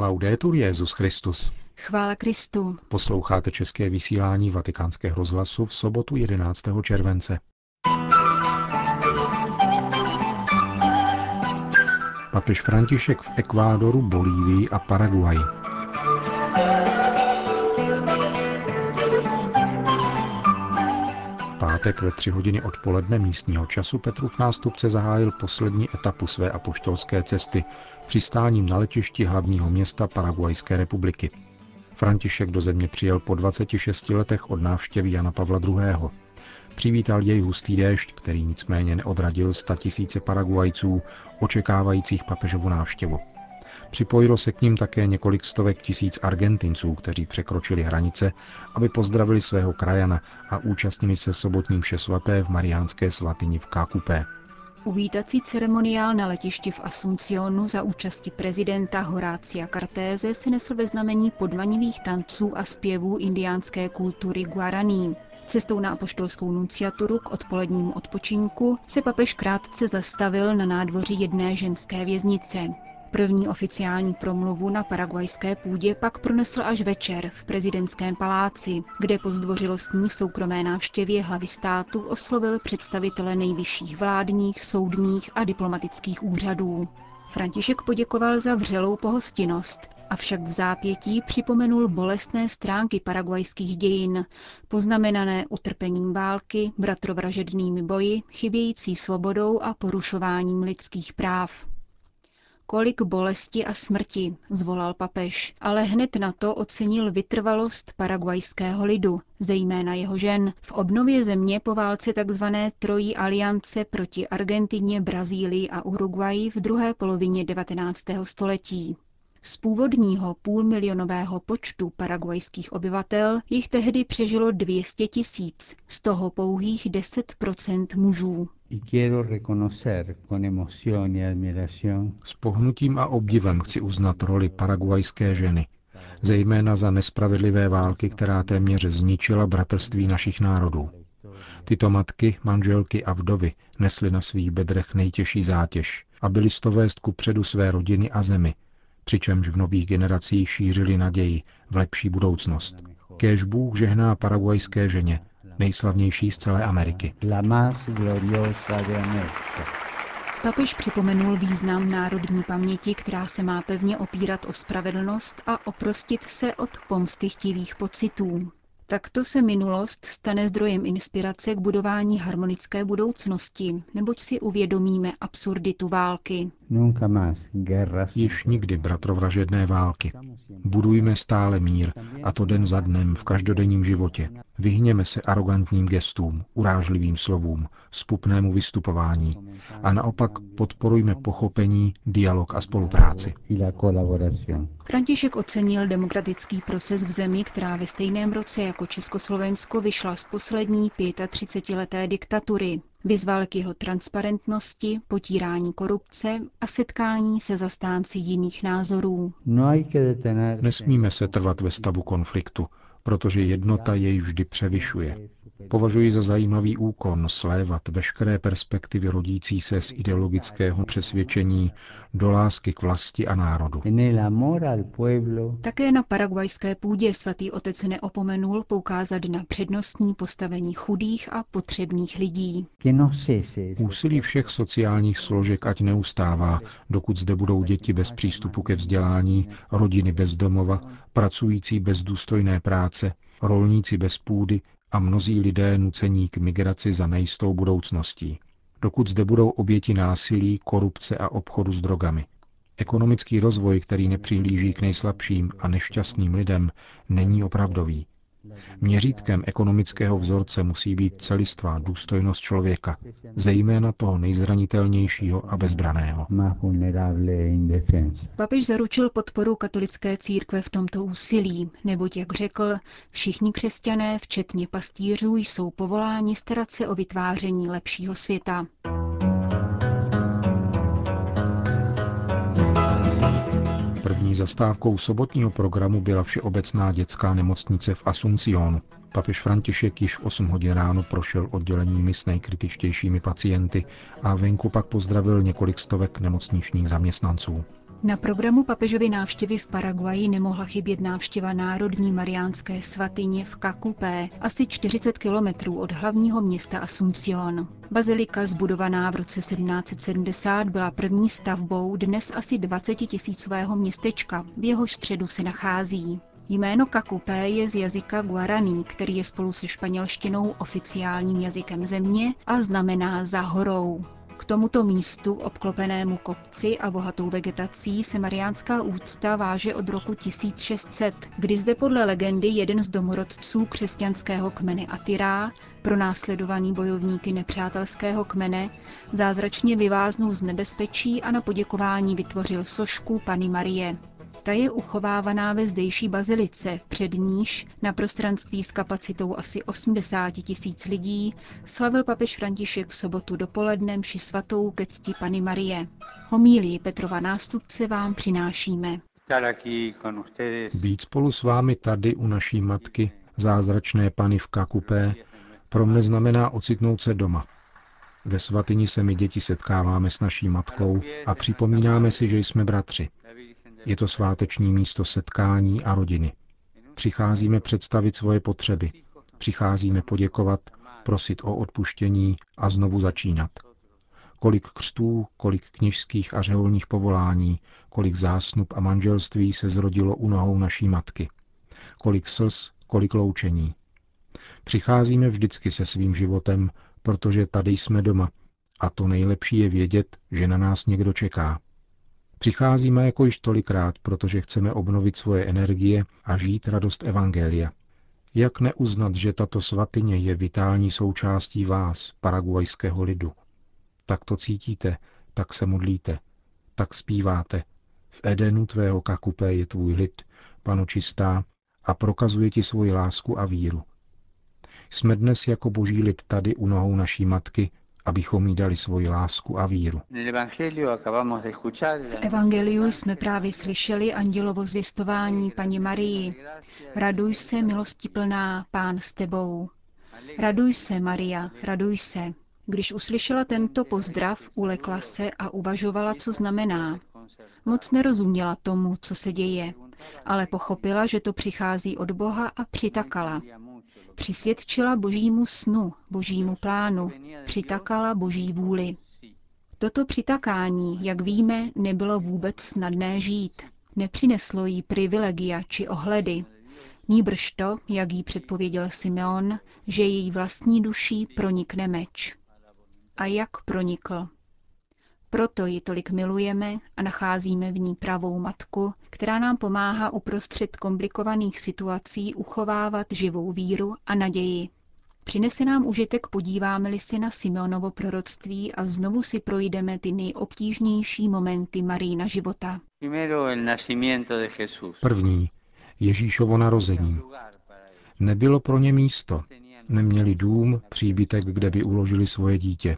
Laudetur Jezus Christus. Chvála Kristu. Posloucháte české vysílání Vatikánského rozhlasu v sobotu 11. července. Papež František v Ekvádoru, Bolívii a Paraguaji. Pátek ve tři hodiny odpoledne místního času Petrův nástupce zahájil poslední etapu své apoštolské cesty přistáním na letišti hlavního města Paraguajské republiky. František do země přijel po 26 letech od návštěvy Jana Pavla II. Přivítal jej hustý déšť, který nicméně neodradil tisíce Paraguajců očekávajících papežovu návštěvu. Připojilo se k ním také několik stovek tisíc Argentinců, kteří překročili hranice, aby pozdravili svého krajana a účastnili se sobotním vše svaté v Mariánské svatyni v Kákupé. Uvítací ceremoniál na letišti v Asuncionu za účasti prezidenta Horácia Cartéze se nesl ve znamení podmanivých tanců a zpěvů indiánské kultury Guaraní. Cestou na apoštolskou nunciaturu k odpolednímu odpočinku se papež krátce zastavil na nádvoří jedné ženské věznice. První oficiální promluvu na paraguajské půdě pak pronesl až večer v prezidentském paláci, kde po zdvořilostní soukromé návštěvě hlavy státu oslovil představitele nejvyšších vládních, soudních a diplomatických úřadů. František poděkoval za vřelou pohostinnost, avšak v zápětí připomenul bolestné stránky paraguajských dějin, poznamenané utrpením války, bratrovražednými boji, chybějící svobodou a porušováním lidských práv. Kolik bolesti a smrti, zvolal papež, ale hned na to ocenil vytrvalost paraguajského lidu, zejména jeho žen, v obnově země po válce tzv. Trojí aliance proti Argentině, Brazílii a Uruguayi v druhé polovině 19. století. Z původního půlmilionového počtu paraguajských obyvatel jich tehdy přežilo 200 tisíc, z toho pouhých 10% mužů. S pohnutím a obdivem chci uznat roli paraguajské ženy, zejména za nespravedlivé války, která téměř zničila bratrství našich národů. Tyto matky, manželky a vdovy nesly na svých bedrech nejtěžší zátěž a byly to vést ku předu své rodiny a zemi, přičemž v nových generacích šířili naději v lepší budoucnost. Kéž Bůh žehná paraguajské ženě, nejslavnější z celé Ameriky. Papež připomenul význam národní paměti, která se má pevně opírat o spravedlnost a oprostit se od pomstychtivých pocitů. Takto se minulost stane zdrojem inspirace k budování harmonické budoucnosti, neboť si uvědomíme absurditu války. Již nikdy bratrovražedné války. Budujme stále mír, a to den za dnem v každodenním životě. Vyhněme se arrogantním gestům, urážlivým slovům, spupnému vystupování a naopak podporujme pochopení, dialog a spolupráci. František ocenil demokratický proces v zemi, která ve stejném roce jako Československo vyšla z poslední 35-leté diktatury. Vyzval k jeho transparentnosti, potírání korupce a setkání se zastánci jiných názorů. Nesmíme se trvat ve stavu konfliktu, protože jednota jej vždy převyšuje. Považuji za zajímavý úkon slévat veškeré perspektivy rodící se z ideologického přesvědčení do lásky k vlasti a národu. Také na paraguajské půdě svatý otec neopomenul poukázat na přednostní postavení chudých a potřebných lidí. Úsilí všech sociálních složek ať neustává, dokud zde budou děti bez přístupu ke vzdělání, rodiny bez domova, pracující bez důstojné práce, rolníci bez půdy, a mnozí lidé nucení k migraci za nejistou budoucností, dokud zde budou oběti násilí, korupce a obchodu s drogami. Ekonomický rozvoj, který nepřihlíží k nejslabším a nešťastným lidem, není opravdový. Měřítkem ekonomického vzorce musí být celistvá důstojnost člověka, zejména toho nejzranitelnějšího a bezbraného. Papež zaručil podporu katolické církve v tomto úsilí, neboť, jak řekl, všichni křesťané, včetně pastýřů, jsou povoláni starat se o vytváření lepšího světa. První zastávkou sobotního programu byla všeobecná dětská nemocnice v Asuncionu. Papež František již v 8 hodin ráno prošel odděleními s nejkritičtějšími pacienty a venku pak pozdravil několik stovek nemocničních zaměstnanců. Na programu papežovy návštěvy v Paraguaji nemohla chybět návštěva Národní mariánské svatyně v Kakupé, asi 40 kilometrů od hlavního města Asuncion. Bazilika, zbudovaná v roce 1770, byla první stavbou dnes asi 20 tisícového městečka, v jeho středu se nachází. Jméno Kakupé je z jazyka guaraní, který je spolu se španělštinou oficiálním jazykem země a znamená za horou. K tomuto místu, obklopenému kopci a bohatou vegetací, se mariánská úcta váže od roku 1600, kdy zde podle legendy jeden z domorodců křesťanského kmene Atyrá, pronásledovaný bojovníky nepřátelského kmene, zázračně vyváznul z nebezpečí a na poděkování vytvořil sošku Pany Marie. Ta je uchovávaná ve zdejší bazilice, před níž na prostranství s kapacitou asi 80 tisíc lidí slavil papež František v sobotu dopoledne mši svatou ke cti Pany Marie. Homílii Petrova nástupce vám přinášíme. Být spolu s vámi tady u naší matky, zázračné Pany v Kakupé, pro mne znamená ocitnout se doma. Ve svatyni se my děti setkáváme s naší matkou a připomínáme si, že jsme bratři. Je to sváteční místo setkání a rodiny. Přicházíme představit svoje potřeby. Přicházíme poděkovat, prosit o odpuštění a znovu začínat. Kolik křtů, kolik kněžských a řeholních povolání, kolik zásnub a manželství se zrodilo u nohou naší matky. Kolik slz, kolik loučení. Přicházíme vždycky se svým životem, protože tady jsme doma a to nejlepší je vědět, že na nás někdo čeká. Přicházíme jako již tolikrát, protože chceme obnovit svoje energie a žít radost Evangelia. Jak neuznat, že tato svatyně je vitální součástí vás, paraguajského lidu? Tak to cítíte, tak se modlíte, tak zpíváte. V Edenu tvého kakupé je tvůj lid, pano čistá, a prokazuje ti svoji lásku a víru. Jsme dnes jako boží lid tady u nohou naší matky, abychom jí dali svoji lásku a víru. V Evangeliu jsme právě slyšeli andělovo zvěstování paní Marii. Raduj se, milosti plná, pán s tebou. Raduj se, Maria, raduj se. Když uslyšela tento pozdrav, ulekla se a uvažovala, co znamená. Moc nerozuměla tomu, co se děje, ale pochopila, že to přichází od Boha a přitakala. Přisvědčila božímu snu, božímu plánu, přitakala boží vůli. Toto přitakání, jak víme, nebylo vůbec snadné žít. Nepřineslo jí privilegia či ohledy. Nýbrž to, jak jí předpověděl Simeon, že její vlastní duší pronikne meč. A jak pronikl? Proto ji tolik milujeme a nacházíme v ní pravou matku, která nám pomáhá uprostřed komplikovaných situací uchovávat živou víru a naději. Přinese nám užitek podíváme-li se na Simeonovo proroctví a znovu si projdeme ty nejobtížnější momenty Marína života. První. Ježíšovo narození. Nebylo pro ně místo. Neměli dům, příbytek, kde by uložili svoje dítě.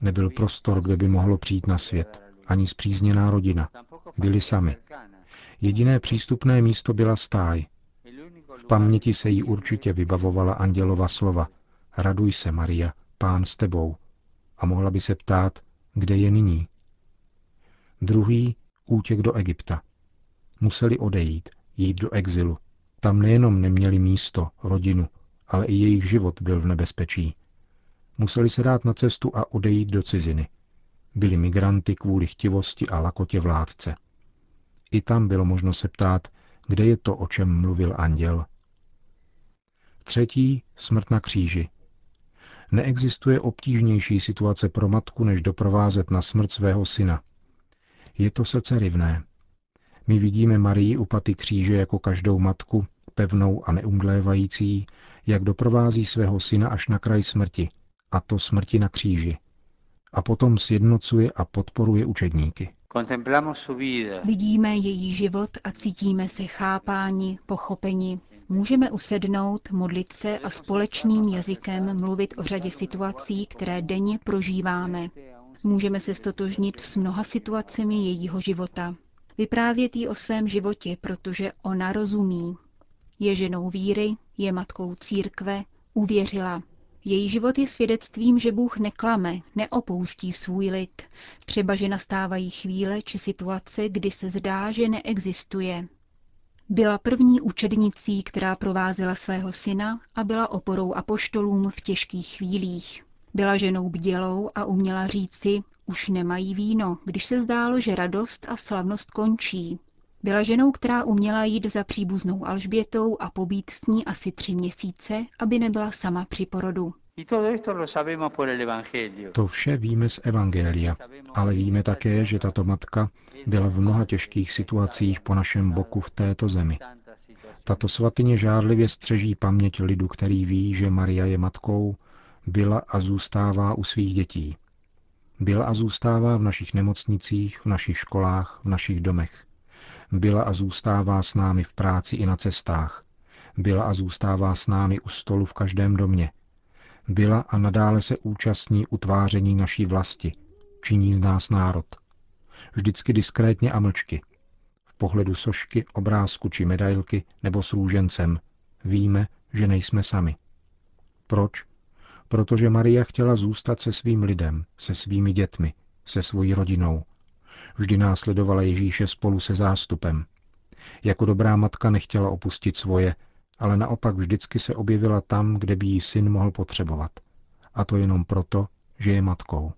Nebyl prostor, kde by mohlo přijít na svět. Ani zpřízněná rodina. Byli sami. Jediné přístupné místo byla stáj. V paměti se jí určitě vybavovala andělova slova. Raduj se, Maria, pán s tebou. A mohla by se ptát, kde je nyní. Druhý útěk do Egypta. Museli odejít, jít do exilu. Tam nejenom neměli místo, rodinu, ale i jejich život byl v nebezpečí. Museli se dát na cestu a odejít do ciziny. Byli migranty kvůli chtivosti a lakotě vládce. I tam bylo možno se ptát, kde je to, o čem mluvil anděl. Třetí, smrt na kříži. Neexistuje obtížnější situace pro matku, než doprovázet na smrt svého syna. Je to srdce rivné. My vidíme Marii u paty kříže jako každou matku, pevnou a neumdlévající, jak doprovází svého syna až na kraj smrti, a to smrti na kříži. A potom sjednocuje a podporuje učedníky. Vidíme její život a cítíme se chápáni, pochopeni. Můžeme usednout, modlit se a společným jazykem mluvit o řadě situací, které denně prožíváme. Můžeme se stotožnit s mnoha situacemi jejího života. Vyprávět jí o svém životě, protože ona rozumí. Je ženou víry, je matkou církve, uvěřila. Její život je svědectvím, že Bůh neklame, neopouští svůj lid, třeba že nastávají chvíle či situace, kdy se zdá, že neexistuje. Byla první učednicí, která provázela svého syna a byla oporou apoštolům v těžkých chvílích. Byla ženou bdělou a uměla říci, už nemají víno, když se zdálo, že radost a slavnost končí. Byla ženou, která uměla jít za příbuznou Alžbětou a pobít s ní asi tři měsíce, aby nebyla sama při porodu. To vše víme z Evangelia, ale víme také, že tato matka byla v mnoha těžkých situacích po našem boku v této zemi. Tato svatyně žádlivě střeží paměť lidu, který ví, že Maria je matkou, byla a zůstává u svých dětí. Byla a zůstává v našich nemocnicích, v našich školách, v našich domech. Byla a zůstává s námi v práci i na cestách. Byla a zůstává s námi u stolu v každém domě. Byla a nadále se účastní utváření naší vlasti. Činí z nás národ. Vždycky diskrétně a mlčky. V pohledu sošky, obrázku či medailky nebo s růžencem. Víme, že nejsme sami. Proč? Protože Maria chtěla zůstat se svým lidem, se svými dětmi, se svojí rodinou, Vždy následovala Ježíše spolu se zástupem. Jako dobrá matka nechtěla opustit svoje, ale naopak vždycky se objevila tam, kde by jí syn mohl potřebovat. A to jenom proto, že je matkou.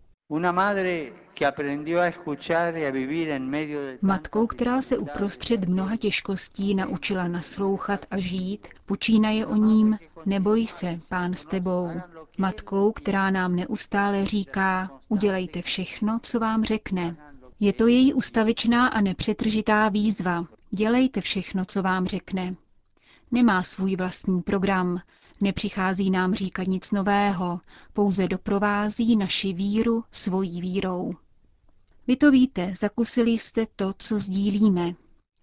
Matkou, která se uprostřed mnoha těžkostí naučila naslouchat a žít, počínaje o ním, neboj se, pán s tebou. Matkou, která nám neustále říká, udělejte všechno, co vám řekne. Je to její ustavičná a nepřetržitá výzva. Dělejte všechno, co vám řekne. Nemá svůj vlastní program, nepřichází nám říkat nic nového, pouze doprovází naši víru svojí vírou. Vy to víte, zakusili jste to, co sdílíme.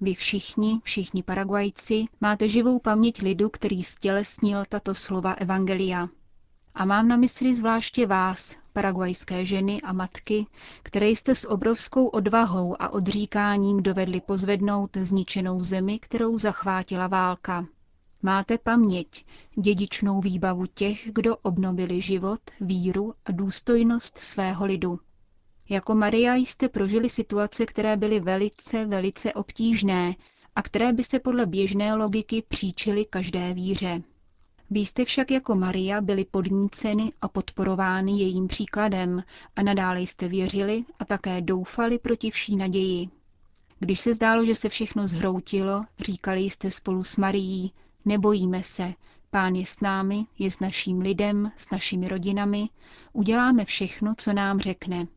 Vy všichni, všichni Paraguajci, máte živou paměť lidu, který stělesnil tato slova Evangelia. A mám na mysli zvláště vás, paraguajské ženy a matky, které jste s obrovskou odvahou a odříkáním dovedli pozvednout zničenou zemi, kterou zachvátila válka. Máte paměť, dědičnou výbavu těch, kdo obnovili život, víru a důstojnost svého lidu. Jako Maria jste prožili situace, které byly velice, velice obtížné a které by se podle běžné logiky příčily každé víře. Vy jste však jako Maria byli podníceny a podporovány jejím příkladem a nadále jste věřili a také doufali proti vší naději. Když se zdálo, že se všechno zhroutilo, říkali jste spolu s Marií, nebojíme se, pán je s námi, je s naším lidem, s našimi rodinami, uděláme všechno, co nám řekne.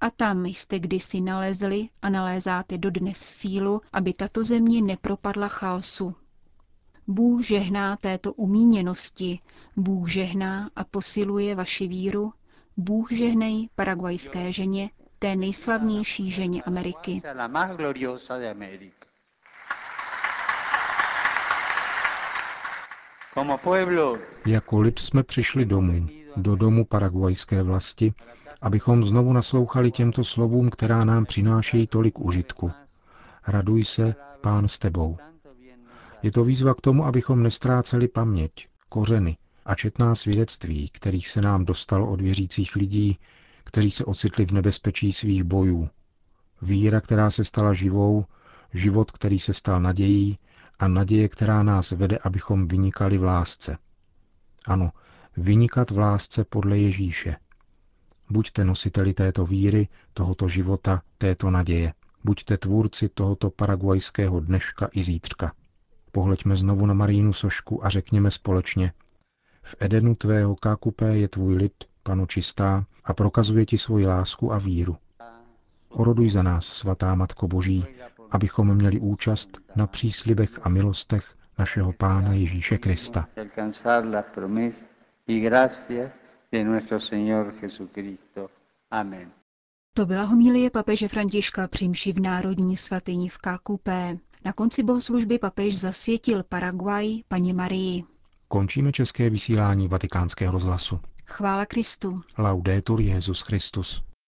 A tam jste kdysi nalezli a nalézáte dodnes sílu, aby tato země nepropadla chaosu, Bůh žehná této umíněnosti, Bůh žehná a posiluje vaši víru, Bůh žehnej paraguajské ženě, té nejslavnější ženě Ameriky. Jako lid jsme přišli domů, do domu paraguajské vlasti, abychom znovu naslouchali těmto slovům, která nám přinášejí tolik užitku. Raduj se, pán s tebou. Je to výzva k tomu, abychom nestráceli paměť, kořeny a četná svědectví, kterých se nám dostalo od věřících lidí, kteří se ocitli v nebezpečí svých bojů. Víra, která se stala živou, život, který se stal nadějí a naděje, která nás vede, abychom vynikali v lásce. Ano, vynikat v lásce podle Ježíše. Buďte nositeli této víry, tohoto života, této naděje. Buďte tvůrci tohoto paraguajského dneška i zítřka. Pohleďme znovu na Marínu sošku a řekněme společně. V Edenu tvého kákupé je tvůj lid, panu čistá, a prokazuje ti svoji lásku a víru. Oroduj za nás, svatá Matko Boží, abychom měli účast na příslibech a milostech našeho Pána Ježíše Krista. To byla homilie papeže Františka při v Národní svatyni v Kákupé. Na konci bohoslužby papež zasvětil Paraguay paní Marii. Končíme české vysílání vatikánského rozhlasu. Chvála Kristu. Laudetur Jezus Christus.